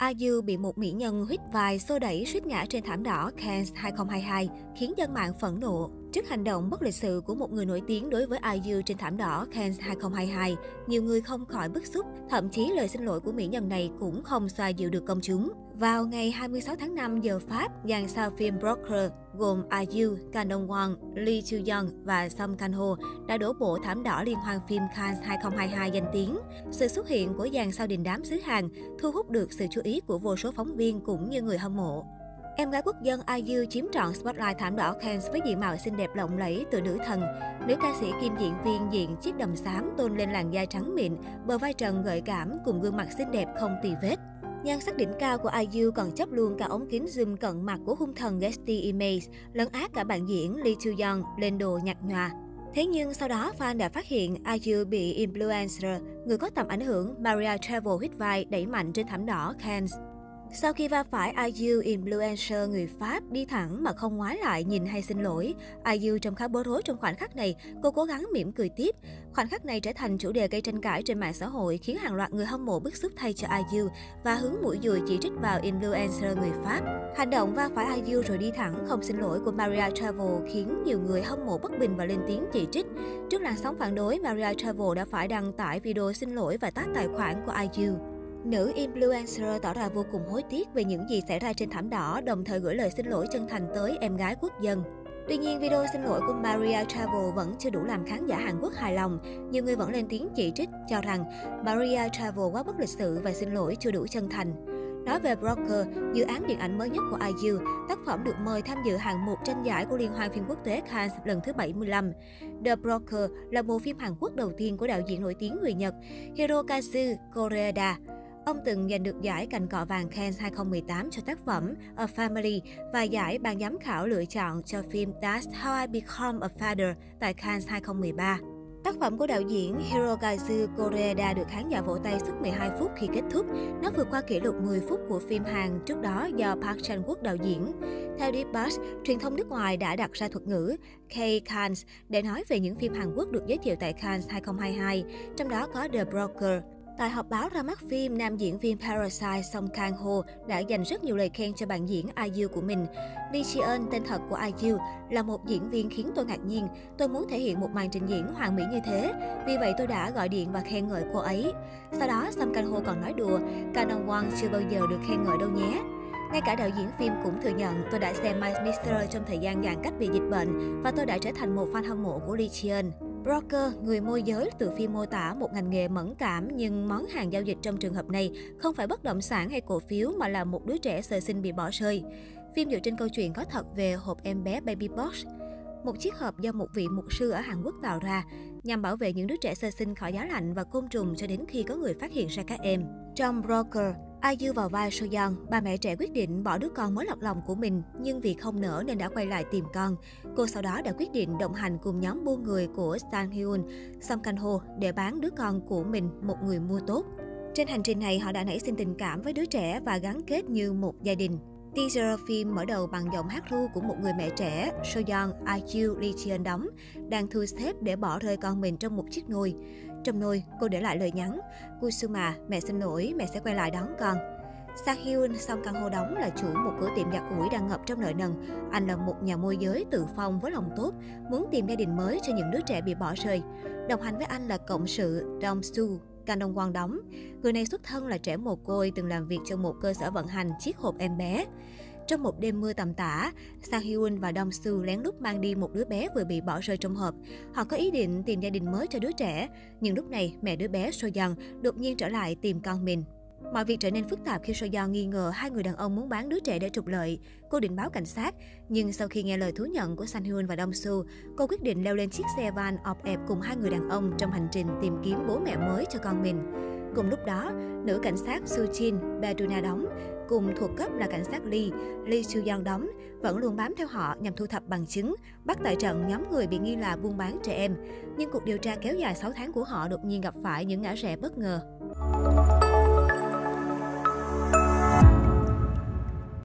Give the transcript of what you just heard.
IU bị một mỹ nhân huyết vai xô đẩy suýt ngã trên thảm đỏ Cannes 2022, khiến dân mạng phẫn nộ. Trước hành động bất lịch sự của một người nổi tiếng đối với IU trên thảm đỏ Cannes 2022, nhiều người không khỏi bức xúc, thậm chí lời xin lỗi của mỹ nhân này cũng không xoa dịu được công chúng. Vào ngày 26 tháng 5 giờ Pháp, dàn sao phim Broker gồm IU, Kang Dong Won, Lee Chu Young và Song Kang Ho đã đổ bộ thảm đỏ liên hoan phim Cannes 2022 danh tiếng. Sự xuất hiện của dàn sao đình đám xứ Hàn thu hút được sự chú ý của vô số phóng viên cũng như người hâm mộ. Em gái quốc dân IU chiếm trọn spotlight thảm đỏ Cannes với diện mạo xinh đẹp lộng lẫy từ nữ thần. Nữ ca sĩ kim diễn viên diện chiếc đầm xám tôn lên làn da trắng mịn, bờ vai trần gợi cảm cùng gương mặt xinh đẹp không tì vết. Nhan sắc đỉnh cao của IU còn chấp luôn cả ống kính zoom cận mặt của hung thần Getty Image, lấn át cả bạn diễn Lee Chu Young lên đồ nhạt nhòa. Thế nhưng sau đó fan đã phát hiện IU bị influencer, người có tầm ảnh hưởng Maria Travel huyết vai đẩy mạnh trên thảm đỏ Cannes. Sau khi va phải IU influencer người Pháp đi thẳng mà không ngoái lại nhìn hay xin lỗi, IU trông khá bối rối trong khoảnh khắc này, cô cố gắng mỉm cười tiếp. Khoảnh khắc này trở thành chủ đề gây tranh cãi trên mạng xã hội khiến hàng loạt người hâm mộ bức xúc thay cho IU và hướng mũi dùi chỉ trích vào influencer người Pháp. Hành động va phải IU rồi đi thẳng không xin lỗi của Maria Travel khiến nhiều người hâm mộ bất bình và lên tiếng chỉ trích. Trước làn sóng phản đối, Maria Travel đã phải đăng tải video xin lỗi và tắt tài khoản của IU. Nữ influencer tỏ ra vô cùng hối tiếc về những gì xảy ra trên thảm đỏ, đồng thời gửi lời xin lỗi chân thành tới em gái quốc dân. Tuy nhiên, video xin lỗi của Maria Travel vẫn chưa đủ làm khán giả Hàn Quốc hài lòng. Nhiều người vẫn lên tiếng chỉ trích, cho rằng Maria Travel quá bất lịch sự và xin lỗi chưa đủ chân thành. Nói về Broker, dự án điện ảnh mới nhất của IU, tác phẩm được mời tham dự hạng mục tranh giải của Liên hoan phim quốc tế Cannes lần thứ 75. The Broker là bộ phim Hàn Quốc đầu tiên của đạo diễn nổi tiếng người Nhật Hirokazu Koreeda. Ông từng giành được giải cành cọ vàng Cannes 2018 cho tác phẩm A Family và giải ban giám khảo lựa chọn cho phim That's How I Become a Father tại Cannes 2013. Tác phẩm của đạo diễn Hirokazu Koreeda được khán giả vỗ tay suốt 12 phút khi kết thúc. Nó vượt qua kỷ lục 10 phút của phim Hàn trước đó do Park Chan-wook đạo diễn. Theo Deepbus, truyền thông nước ngoài đã đặt ra thuật ngữ K-Cannes để nói về những phim Hàn Quốc được giới thiệu tại Cannes 2022, trong đó có The Broker. Tại họp báo ra mắt phim, nam diễn viên Parasite Song Kang Ho đã dành rất nhiều lời khen cho bạn diễn IU của mình. Lee Ji Eun, tên thật của IU, là một diễn viên khiến tôi ngạc nhiên. Tôi muốn thể hiện một màn trình diễn hoàn mỹ như thế, vì vậy tôi đã gọi điện và khen ngợi cô ấy. Sau đó, Song Kang Ho còn nói đùa, Kang Dong Won chưa bao giờ được khen ngợi đâu nhé. Ngay cả đạo diễn phim cũng thừa nhận tôi đã xem My Mister trong thời gian giãn cách vì dịch bệnh và tôi đã trở thành một fan hâm mộ của Lee Ji Eun. Broker, người môi giới từ phim mô tả một ngành nghề mẫn cảm nhưng món hàng giao dịch trong trường hợp này không phải bất động sản hay cổ phiếu mà là một đứa trẻ sơ sinh bị bỏ rơi. Phim dựa trên câu chuyện có thật về hộp em bé Baby Box, một chiếc hộp do một vị mục sư ở Hàn Quốc tạo ra nhằm bảo vệ những đứa trẻ sơ sinh khỏi giá lạnh và côn trùng cho đến khi có người phát hiện ra các em. Trong Broker, IU vào vai Soyeon, bà mẹ trẻ quyết định bỏ đứa con mới lọt lòng của mình, nhưng vì không nỡ nên đã quay lại tìm con. Cô sau đó đã quyết định đồng hành cùng nhóm buôn người của Stan Hyun, Song Kang Ho để bán đứa con của mình một người mua tốt. Trên hành trình này, họ đã nảy sinh tình cảm với đứa trẻ và gắn kết như một gia đình. Teaser phim mở đầu bằng giọng hát ru của một người mẹ trẻ, Soyeon Ayu, Lee Chien đóng, đang thu xếp để bỏ rơi con mình trong một chiếc nôi. Trong nôi, cô để lại lời nhắn, Kusuma, mẹ xin lỗi, mẹ sẽ quay lại đón con. Sang Hyun, căn hộ đóng là chủ một cửa tiệm giặt ủi đang ngập trong nợ nần. Anh là một nhà môi giới tự phong với lòng tốt, muốn tìm gia đình mới cho những đứa trẻ bị bỏ rơi. Đồng hành với anh là cộng sự Dong Su, Kang Dong Won đóng. Người này xuất thân là trẻ mồ côi từng làm việc cho một cơ sở vận hành chiếc hộp em bé. Trong một đêm mưa tầm tã, Sang Hyun và Dong Su lén lút mang đi một đứa bé vừa bị bỏ rơi trong hộp. Họ có ý định tìm gia đình mới cho đứa trẻ, nhưng lúc này mẹ đứa bé Soyeon đột nhiên trở lại tìm con mình. Mọi việc trở nên phức tạp khi Soyeon nghi ngờ hai người đàn ông muốn bán đứa trẻ để trục lợi. Cô định báo cảnh sát, nhưng sau khi nghe lời thú nhận của San Hyun và Dong Su, cô quyết định leo lên chiếc xe van ọp ẹp cùng hai người đàn ông trong hành trình tìm kiếm bố mẹ mới cho con mình. Cùng lúc đó, nữ cảnh sát Su Jin, đóng, cùng thuộc cấp là cảnh sát Lee, Lee Soo Young đóng, vẫn luôn bám theo họ nhằm thu thập bằng chứng, bắt tại trận nhóm người bị nghi là buôn bán trẻ em. Nhưng cuộc điều tra kéo dài 6 tháng của họ đột nhiên gặp phải những ngã rẽ bất ngờ.